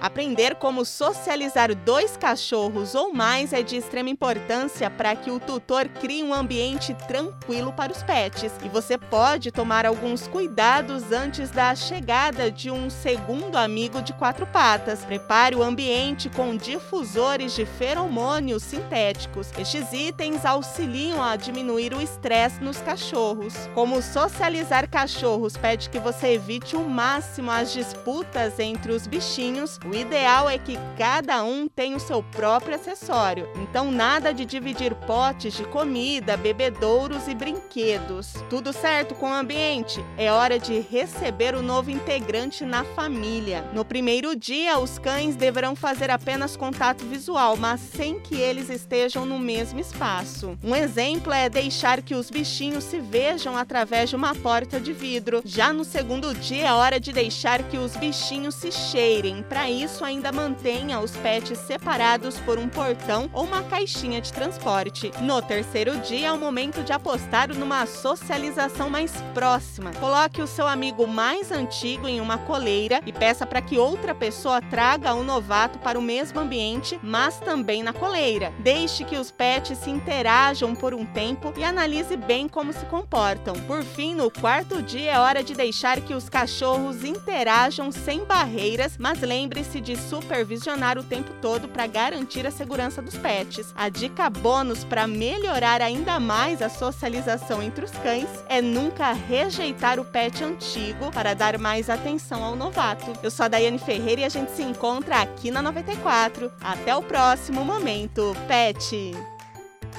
Aprender como socializar dois cachorros ou mais é de extrema importância para que o tutor crie um ambiente tranquilo para os pets. E você pode tomar alguns cuidados antes da chegada de um segundo amigo de quatro patas. Prepare o ambiente com difusores de feromônios sintéticos. Estes itens auxiliam a diminuir o estresse nos cachorros. Como socializar cachorros pede que você evite o máximo as disputas entre os bichinhos o ideal é que cada um tenha o seu próprio acessório. Então, nada de dividir potes de comida, bebedouros e brinquedos. Tudo certo com o ambiente? É hora de receber o novo integrante na família. No primeiro dia, os cães deverão fazer apenas contato visual, mas sem que eles estejam no mesmo espaço. Um exemplo é deixar que os bichinhos se vejam através de uma porta de vidro. Já no segundo dia, é hora de deixar que os bichinhos se cheirem. Para isso, ainda mantenha os pets separados por um portão ou uma caixinha de transporte. No terceiro dia, é o momento de apostar numa socialização mais próxima. Coloque o seu amigo mais antigo em uma coleira e peça para que outra pessoa traga o um novato para o mesmo ambiente, mas também na coleira. Deixe que os pets se interajam por um tempo e analise bem como se comportam. Por fim, no quarto dia, é hora de deixar que os cachorros interajam sem barreiras, mas lembre-se lembre-se de supervisionar o tempo todo para garantir a segurança dos pets. A dica bônus para melhorar ainda mais a socialização entre os cães é nunca rejeitar o pet antigo para dar mais atenção ao novato. Eu sou a Daiane Ferreira e a gente se encontra aqui na 94. Até o próximo momento, pet!